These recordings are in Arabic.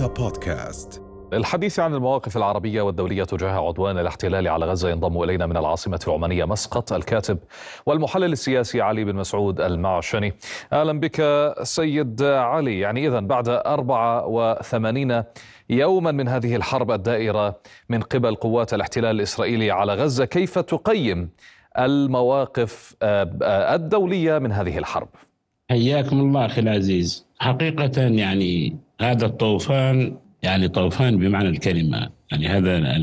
رؤيا بودكاست. للحديث عن المواقف العربية والدولية تجاه عدوان الاحتلال على غزة ينضم إلينا من العاصمة العمانية مسقط الكاتب والمحلل السياسي علي بن مسعود المعشني. أهلا بك سيد علي. يعني إذا بعد 84 يوما من هذه الحرب الدائرة من قبل قوات الاحتلال الإسرائيلي على غزة كيف تقيم المواقف الدولية من هذه الحرب؟ حياكم الله أخي العزيز. حقيقة يعني هذا الطوفان يعني طوفان بمعنى الكلمة. يعني هذا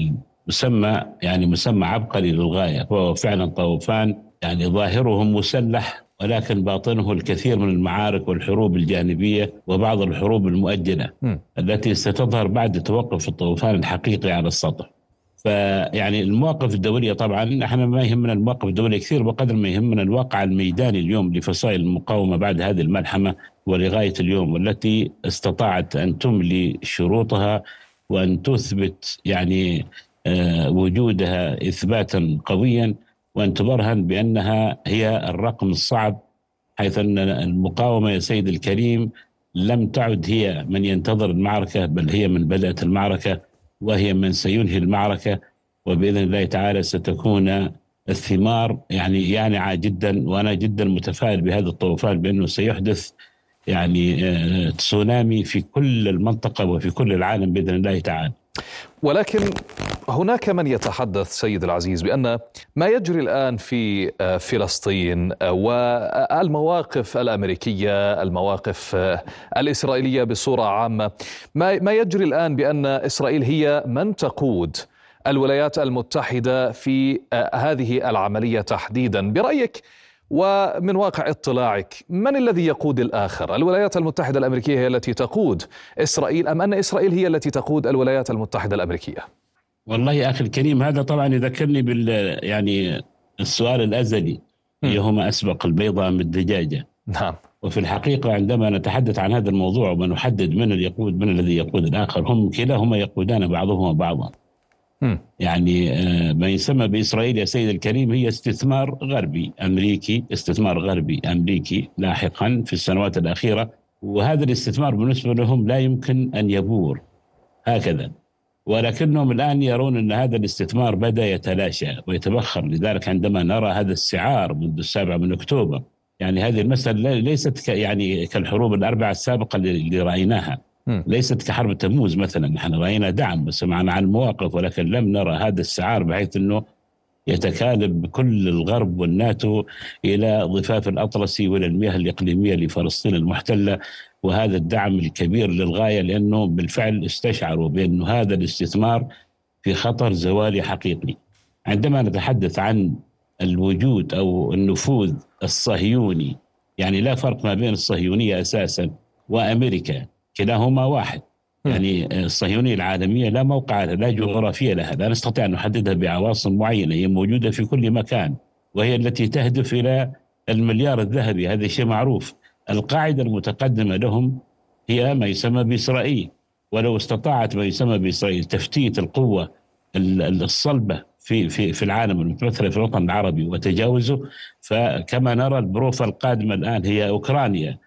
المسمى يعني مسمى عبقري للغاية. هو فعلا طوفان يعني ظاهره مسلح ولكن باطنه الكثير من المعارك والحروب الجانبية وبعض الحروب المؤجلة م. التي ستظهر بعد توقف الطوفان الحقيقي على السطح. فيعني المواقف الدولية طبعا إحنا ما يهمنا المواقف الدولية كثير بقدر ما يهمنا الواقع الميداني اليوم لفصائل المقاومة بعد هذه الملحمة ولغاية اليوم والتي استطاعت أن تملي شروطها وأن تثبت يعني آه، وجودها اثباتا قويا وأن تبرهن بأنها هي الرقم الصعب حيث أن المقاومة يا سيد الكريم لم تعد هي من ينتظر المعركة بل هي من بدأت المعركة. وهي من سينهي المعركة وبإذن الله تعالى ستكون الثمار يعني يانعه جدا وأنا جدا متفائل بهذا الطوفان بأنه سيحدث يعني آه، تسونامي في كل المنطقة وفي كل العالم بإذن الله تعالى. ولكن هناك من يتحدث سيد العزيز بأن ما يجري الآن في آه، فلسطين آه، والمواقف الأمريكية، المواقف الإسرائيلية بصورة عامة، ما ما يجري الآن بأن إسرائيل هي من تقود الولايات المتحدة في هذه العملية تحديدا، برأيك ومن واقع اطلاعك من الذي يقود الآخر؟ الولايات المتحدة الأمريكية هي التي تقود إسرائيل أم أن إسرائيل هي التي تقود الولايات المتحدة الأمريكية؟ والله يا أخي الكريم هذا طبعا يذكرني بال يعني السؤال الأزلي هما أسبق البيضة من الدجاجة نعم. وفي الحقيقة عندما نتحدث عن هذا الموضوع ونحدد من يقود من الذي يقود الآخر هم كلاهما يقودان بعضهما بعضا. يعني آه، ما يسمى بإسرائيل يا سيد الكريم هي استثمار غربي أمريكي استثمار غربي أمريكي لاحقا في السنوات الأخيرة. وهذا الاستثمار بالنسبة لهم لا يمكن أن يبور. هكذا. ولكنهم الآن يرون أن هذا الاستثمار بدأ يتلاشى ويتبخر. لذلك عندما نرى هذا السعار منذ السابع من أكتوبر يعني هذه المسألة ليست يعني كالحروب الأربعة السابقة اللي رأيناها. ليست كحرب تموز مثلا. نحن رأينا دعم وسمعنا عن مواقف ولكن لم نرى هذا السعار بحيث إنه يتكالب كل الغرب والناتو إلى ضفاف الأطلسي وإلى المياه الإقليمية لفلسطين المحتلة. وهذا الدعم الكبير للغاية لأنه بالفعل استشعروا بانه هذا الاستثمار في خطر زوالي حقيقي. عندما نتحدث عن الوجود أو النفوذ الصهيوني يعني لا فرق ما بين الصهيونية أساسا وأمريكا كلاهما واحد. يعني الصهيونية العالمية لا موقع لا جغرافية لها لا نستطيع أن نحددها بعواصم معينة هي موجودة في كل مكان وهي التي تهدف إلى المليار الذهبي هذا شيء معروف. القاعدة المتقدمة لهم هي ما يسمى بإسرائيل ولو استطاعت ما يسمى بإسرائيل تفتيت القوة الصلبة في في في العالم المتمثله في الوطن العربي وتجاوزه. فكما نرى البروفة القادمة الآن هي أوكرانيا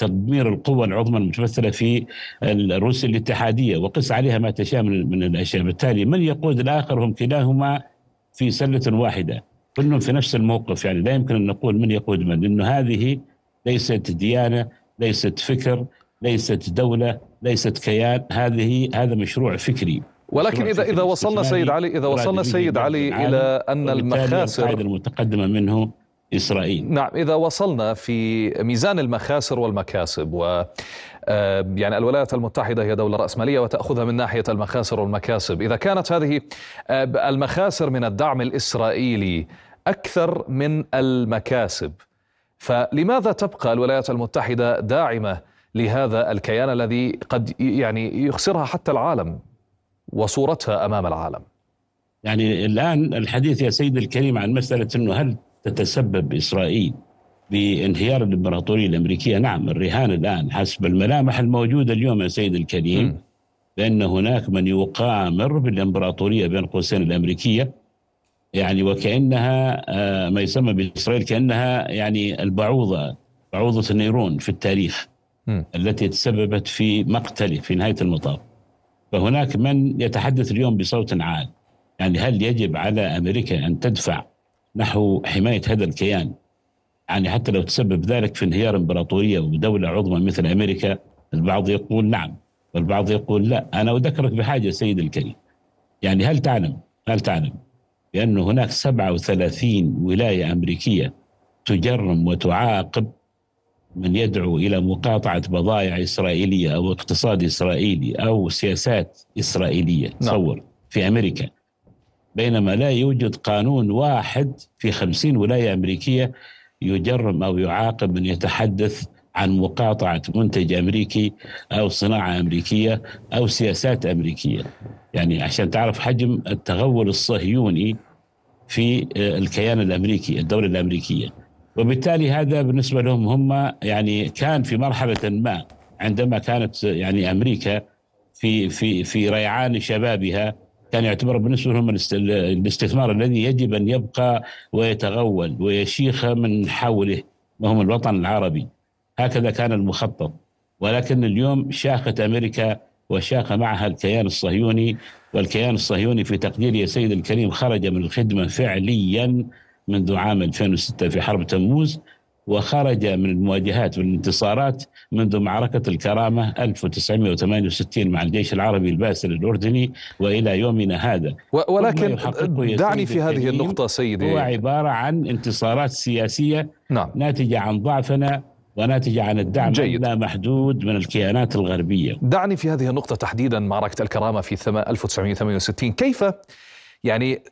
تدمير القوى العظمى المتمثلة في روسيا الاتحادية وقس عليها ما تشاء من, من الأشياء. بالتالي من يقود الآخر هم كلاهما في سلة واحدة كلهم في نفس الموقف. يعني لا يمكن أن نقول من يقود من لأنه هذه ليست ديانة ليست فكر ليست دولة ليست كيان. هذه هذا مشروع فكري. ولكن إذا إذا وصلنا سيد علي إذا وصلنا سيد علي إلى أن المخاسر المتقدمة منه إسرائيل. نعم إذا وصلنا في ميزان المخاسر والمكاسب و يعني الولايات المتحدة هي دولة رأسمالية وتأخذها من ناحية المخاسر والمكاسب. إذا كانت هذه المخاسر من الدعم الإسرائيلي أكثر من المكاسب فلماذا تبقى الولايات المتحدة داعمة لهذا الكيان الذي قد يعني يخسرها حتى العالم وصورتها أمام العالم؟ يعني الآن الحديث يا سيد الكريم عن مسألة أنه هل تتسبب إسرائيل بانهيار الإمبراطورية الأمريكية نعم الرهان الآن حسب الملامح الموجودة اليوم يا سيد الكريم م. بأن هناك من يقامر بالإمبراطورية بين قوسين الأمريكية يعني وكأنها آه، ما يسمى بإسرائيل كأنها يعني البعوضة بعوضة النيرون في التاريخ م. التي تسببت في مقتله في نهاية المطاف فهناك من يتحدث اليوم بصوت عال يعني هل يجب على أمريكا أن تدفع نحو حماية هذا الكيان. يعني حتى لو تسبب ذلك في انهيار إمبراطورية ودولة عظمى مثل أمريكا البعض يقول نعم والبعض يقول لا. أنا أذكرك بحاجة سيد الكريم. يعني هل تعلم هل تعلم بأن هناك 37 ولاية أمريكية تجرم وتعاقب من يدعو إلى مقاطعة بضائع إسرائيلية أو اقتصاد إسرائيلي أو سياسات إسرائيلية؟ نعم. تصور في أمريكا. بينما لا يوجد قانون واحد في خمسين ولاية أمريكية يجرم أو يعاقب من يتحدث عن مقاطعة منتج أمريكي أو صناعة أمريكية أو سياسات أمريكية. يعني عشان تعرف حجم التغول الصهيوني في الكيان الأمريكي الدولة الأمريكية. وبالتالي هذا بالنسبة لهم هم يعني كان في مرحلة ما عندما كانت يعني أمريكا في في في ريعان شبابها كان يعتبر بالنسبة لهم الاستثمار الذي يجب أن يبقى ويتغول ويشيخ من حوله وهم الوطن العربي. هكذا كان المخطط. ولكن اليوم شاخت أمريكا وشاخ معها الكيان الصهيوني والكيان الصهيوني في تقديري يا سيد الكريم خرج من الخدمة فعليا منذ عام 2006 في حرب تموز. وخرج من المواجهات والانتصارات منذ معركة الكرامة 1968 مع الجيش العربي الباسل الأردني وإلى يومنا هذا ولكن دعني في هذه النقطة سيدي هو عبارة عن انتصارات سياسية نعم. ناتجة عن ضعفنا وناتجة عن الدعم جيد. لا محدود من الكيانات الغربية دعني في هذه النقطة تحديدا معركة الكرامة في 1968 كيف يعني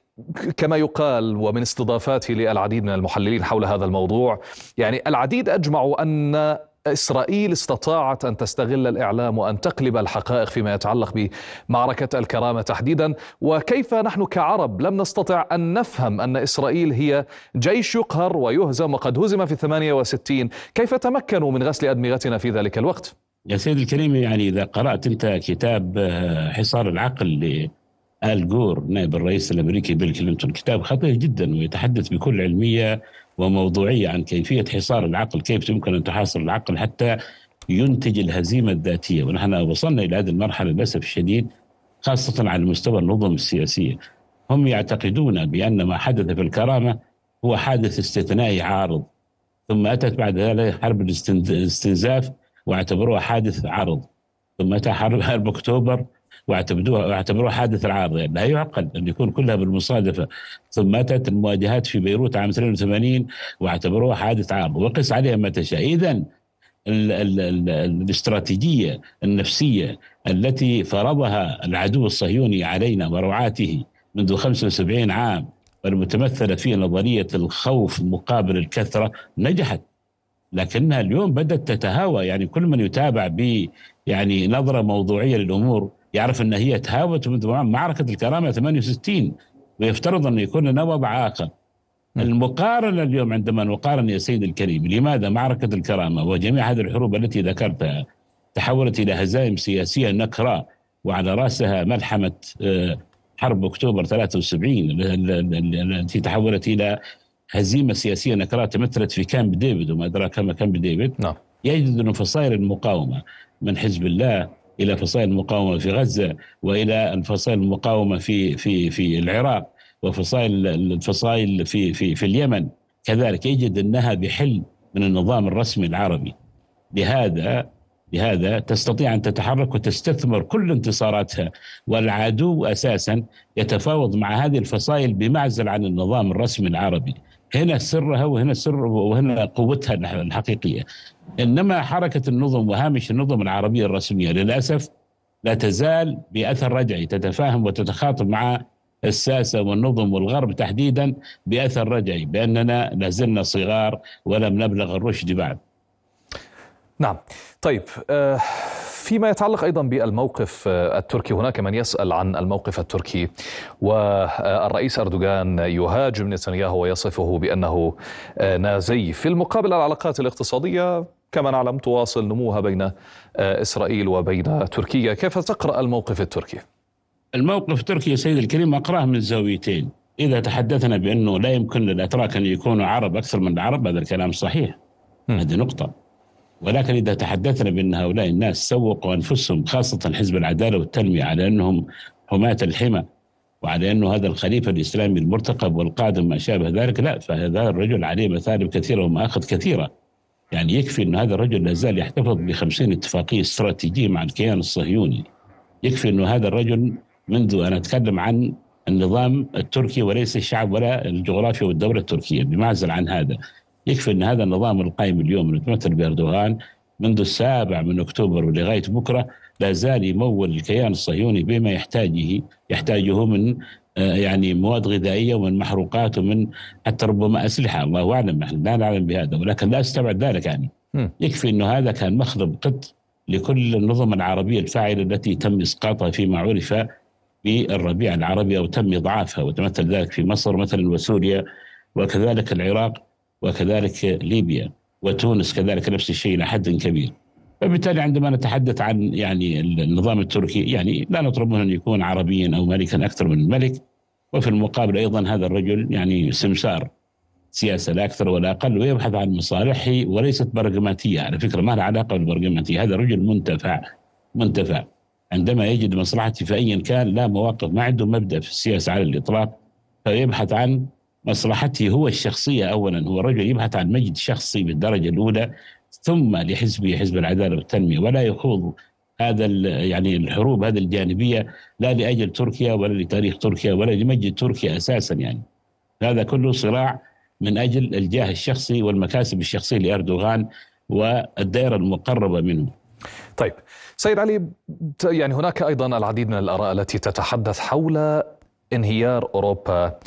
كما يقال ومن استضافاتي للعديد من المحللين حول هذا الموضوع يعني العديد اجمعوا أن إسرائيل استطاعت أن تستغل الإعلام وأن تقلب الحقائق فيما يتعلق بمعركة الكرامة تحديدا وكيف نحن كعرب لم نستطع أن نفهم أن إسرائيل هي جيش يقهر ويهزم وقد هزم في 68 كيف تمكنوا من غسل أدمغتنا في ذلك الوقت؟ يا سيدي الكريم يعني إذا قرأت أنت كتاب آه، حصار العقل آل جور نائب الرئيس الأمريكي بيل كلينتون. كتاب خطير جدا ويتحدث بكل علمية وموضوعية عن كيفية حصار العقل كيف يمكن أن تحاصر العقل حتى ينتج الهزيمة الذاتية. ونحن وصلنا إلى هذه المرحلة للأسف الشديد خاصة على مستوى النظم السياسية. هم يعتقدون بأن ما حدث في الكرامة هو حادث استثنائي عارض ثم أتت بعد ذلك حرب الاستنزاف واعتبروها حادث عرض ثم أتى حرب أكتوبر واعتبروها واعتبروها حادث يعني لا يعقل أن يكون كلها بالمصادفة. ثم أتت المواجهات في بيروت عام 82 واعتبروها حادث عارض وقس عليها ما تشاء. اذا ال ال ال الاستراتيجية النفسية التي فرضها العدو الصهيوني علينا ورعاته منذ 75 عام والمتمثلة في نظرية الخوف مقابل الكثرة نجحت. لكنها اليوم بدأت تتهاوى. يعني كل من يتابع ب يعني نظرة موضوعية للأمور يعرف إن هي تهاوت منذ معركة الكرامة 68 ويفترض أن يكون لنا وضع اخر. المقارنة اليوم عندما نقارن يا سيدي الكريم لماذا معركة الكرامة وجميع هذه الحروب التي ذكرتها تحولت إلى هزائم سياسية نكراء وعلى رأسها ملحمة آه، حرب أكتوبر 73 التي تحولت إلى هزيمة سياسية نكراء تمثلت في كامب ديفيد وما أدراك ما كامب ديفيد؟ نعم. يجد إنه فصائل المقاومة من حزب الله إلى فصائل المقاومة في غزة وإلى الفصائل المقاومة في في في العراق وفصائل الفصائل في في في اليمن. كذلك يجد أنها بحل من النظام الرسمي العربي. لهذا لهذا تستطيع أن تتحرك وتستثمر كل انتصاراتها والعدو أساسا يتفاوض مع هذه الفصائل بمعزل عن النظام الرسمي العربي. هنا سرها وهنا سر وهنا قوتها الحقيقية. إنما حركة النظم وهامش النظم العربية الرسمية للأسف لا تزال بأثر رجعي تتفاهم وتتخاطب مع الساسة والنظم والغرب تحديدا بأثر رجعي بأننا لازلنا صغار ولم نبلغ الرشد بعد. نعم، طيب آه فيما يتعلق أيضا بالموقف آه، التركي هناك من يسأل عن الموقف التركي والرئيس أردوغان يهاجم نتنياهو ويصفه بأنه آه، نازي في المقابل العلاقات الاقتصادية كما نعلم تواصل نموها بين آه، إسرائيل وبين تركيا. كيف تقرأ الموقف التركي؟ الموقف التركي يا سيدي الكريم أقرأه من زاويتين. إذا تحدثنا بأنه لا يمكن للأتراك أن يكونوا عرب أكثر من العرب هذا الكلام صحيح. هذه نقطة. ولكن إذا تحدثنا بأن هؤلاء الناس سوقوا أنفسهم خاصة حزب العدالة والتنمية على أنهم حماة الحمى وعلى أنه هذا الخليفة الإسلامي المرتقب والقادم ما شابه ذلك لا فهذا الرجل عليه مثالب كثيرة ومآخذ كثيرة. يعني يكفي أن هذا الرجل لا زال يحتفظ بخمسين اتفاقية استراتيجية مع الكيان الصهيوني. يكفي أنه هذا الرجل منذ أنا أتكلم عن النظام التركي وليس الشعب ولا الجغرافيا والدولة التركية بمعزل عن هذا. يكفي أن هذا النظام القائم اليوم المتمثل بأردوغان منذ السابع من أكتوبر ولغاية بكرة لا زال يمول الكيان الصهيوني بما يحتاجه يحتاجه من يعني مواد غذائية ومن محروقات ومن حتى ربما أسلحة. الله أعلم نحن لا نعلم بهذا ولكن لا أستبعد ذلك يعني. يكفي إنه هذا كان مخرب قط لكل النظم العربية الفاعلة التي تم إسقاطها فيما عرف بالربيع العربي أو تم إضعافها وتمثل ذلك في مصر مثلا وسوريا وكذلك العراق وكذلك ليبيا وتونس كذلك نفس الشيء إلى حد كبير. فبالتالي عندما نتحدث عن يعني النظام التركي يعني لا نطلب منه أن يكون عربيا أو ملكا أكثر من الملك وفي المقابل أيضا هذا الرجل يعني سمسار سياسة لا أكثر ولا أقل ويبحث عن مصالحه وليست برغماتية. على فكرة ما لها علاقة بالبرغماتية. هذا رجل منتفع منتفع. عندما يجد مصلحته في ايا كان لا مواقف ما عنده مبدأ في السياسة على الإطلاق فيبحث عن مصلحته هو الشخصية اولا. هو رجل يبحث عن مجد شخصي بالدرجة الأولى. ثم لحزبه حزب العدالة والتنمية. ولا يخوض هذا يعني الحروب هذه الجانبية لا لأجل تركيا ولا لتاريخ تركيا ولا لمجد تركيا أساسا يعني. هذا كله صراع من أجل الجاه الشخصي والمكاسب الشخصية لأردوغان والدائرة المقربة منه. طيب سيد علي يعني هناك أيضا العديد من الآراء التي تتحدث حول انهيار أوروبا.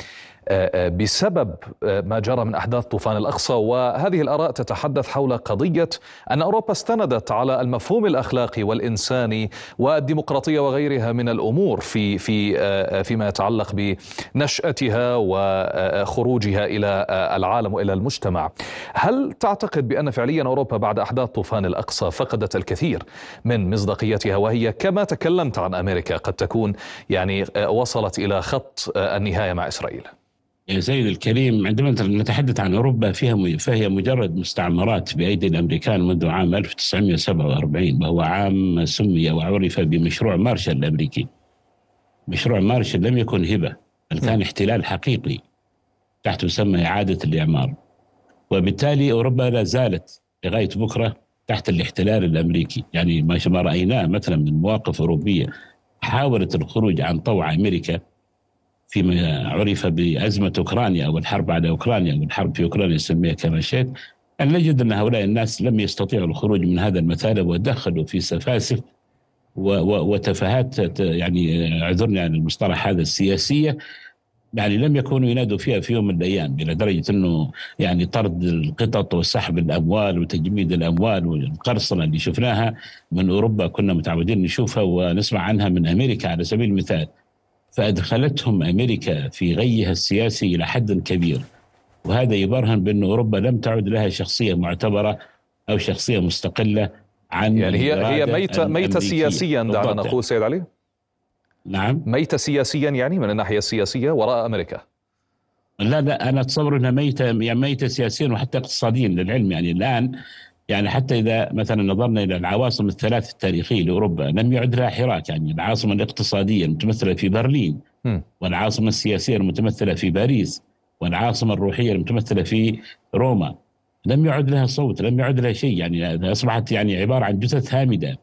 بسبب آه، ما جرى من أحداث طوفان الأقصى وهذه الآراء تتحدث حول قضية أن أوروبا استندت على المفهوم الأخلاقي والإنساني والديمقراطية وغيرها من الأمور في في فيما يتعلق بنشأتها وخروجها إلى العالم وإلى المجتمع. هل تعتقد بأن فعليا أوروبا بعد أحداث طوفان الأقصى فقدت الكثير من مصداقيتها وهي كما تكلمت عن أمريكا قد تكون يعني وصلت إلى خط النهاية مع إسرائيل؟ يا سيد الكريم عندما نتحدث عن أوروبا فيها فهي مجرد مستعمرات بأيدي الأمريكان منذ عام 1947 وهو عام سمي وعرف بمشروع مارشال الأمريكي. مشروع مارشال لم يكن هبة بل كان احتلال حقيقي تحت مسمى إعادة الإعمار. وبالتالي أوروبا لا زالت لغاية بكرة تحت الاحتلال الأمريكي، يعني ما رأيناه مثلا من مواقف أوروبية حاولت الخروج عن طوع أمريكا فيما عرف بأزمة أوكرانيا أو الحرب على أوكرانيا أو الحرب في أوكرانيا نسميها كما شئت أن نجد أن هؤلاء الناس لم يستطيعوا الخروج من هذا المثالب ودخلوا في سفاسف وتفاهات يعني اعذرني عن المصطلح هذا السياسية يعني لم يكونوا ينادوا فيها في يوم من الأيام إلى درجة أنه يعني طرد القطط وسحب الأموال وتجميد الأموال والقرصنة اللي شفناها من أوروبا كنا متعودين نشوفها ونسمع عنها من أمريكا على سبيل المثال. فأدخلتهم أمريكا في غيها السياسي إلى حد كبير. وهذا يبرهن بأن أوروبا لم تعد لها شخصية معتبرة أو شخصية مستقلة عن يعني هي هي ميته ميته سياسيا دعنا نقول سيد علي. نعم. ميته سياسيا يعني من الناحية السياسية وراء أمريكا. لا لا أنا أتصور أنها ميته يعني ميتة سياسيا وحتى اقتصاديا للعلم. يعني الآن يعني حتى إذا مثلا نظرنا إلى العواصم الثلاث التاريخية لأوروبا لم يعد لها حراك. يعني العاصمة الاقتصادية المتمثلة في برلين والعاصمة السياسية المتمثلة في باريس والعاصمة الروحية المتمثلة في روما. لم يعد لها صوت لم يعد لها شيء. يعني أصبحت يعني عبارة عن جثث هامدة.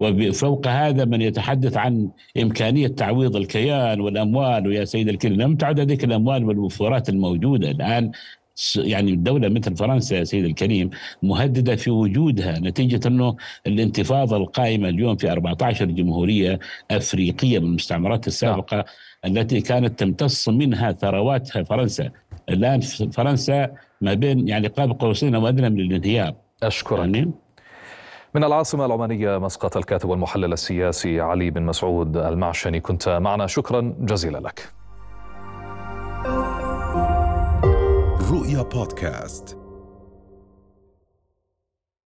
وفوق هذا من يتحدث عن إمكانية تعويض الكيان والأموال. ويا سيد الكريم لم تعد هذه الأموال والوفورات الموجودة. الآن يعني دولة مثل فرنسا يا سيدي الكريم مهددة في وجودها نتيجة أنه الانتفاضة القائمة اليوم في 14 جمهورية أفريقية من المستعمرات السابقة نعم. التي كانت تمتص منها ثرواتها فرنسا. الآن فرنسا ما بين يعني قاب قوسين أو أدنى من الانهيار. أشكرك. يعني؟ من العاصمة العمانية مسقط الكاتب والمحلل السياسي علي بن مسعود المعشني. كنت معنا. شكرا جزيلا لك. رؤيا بودكاست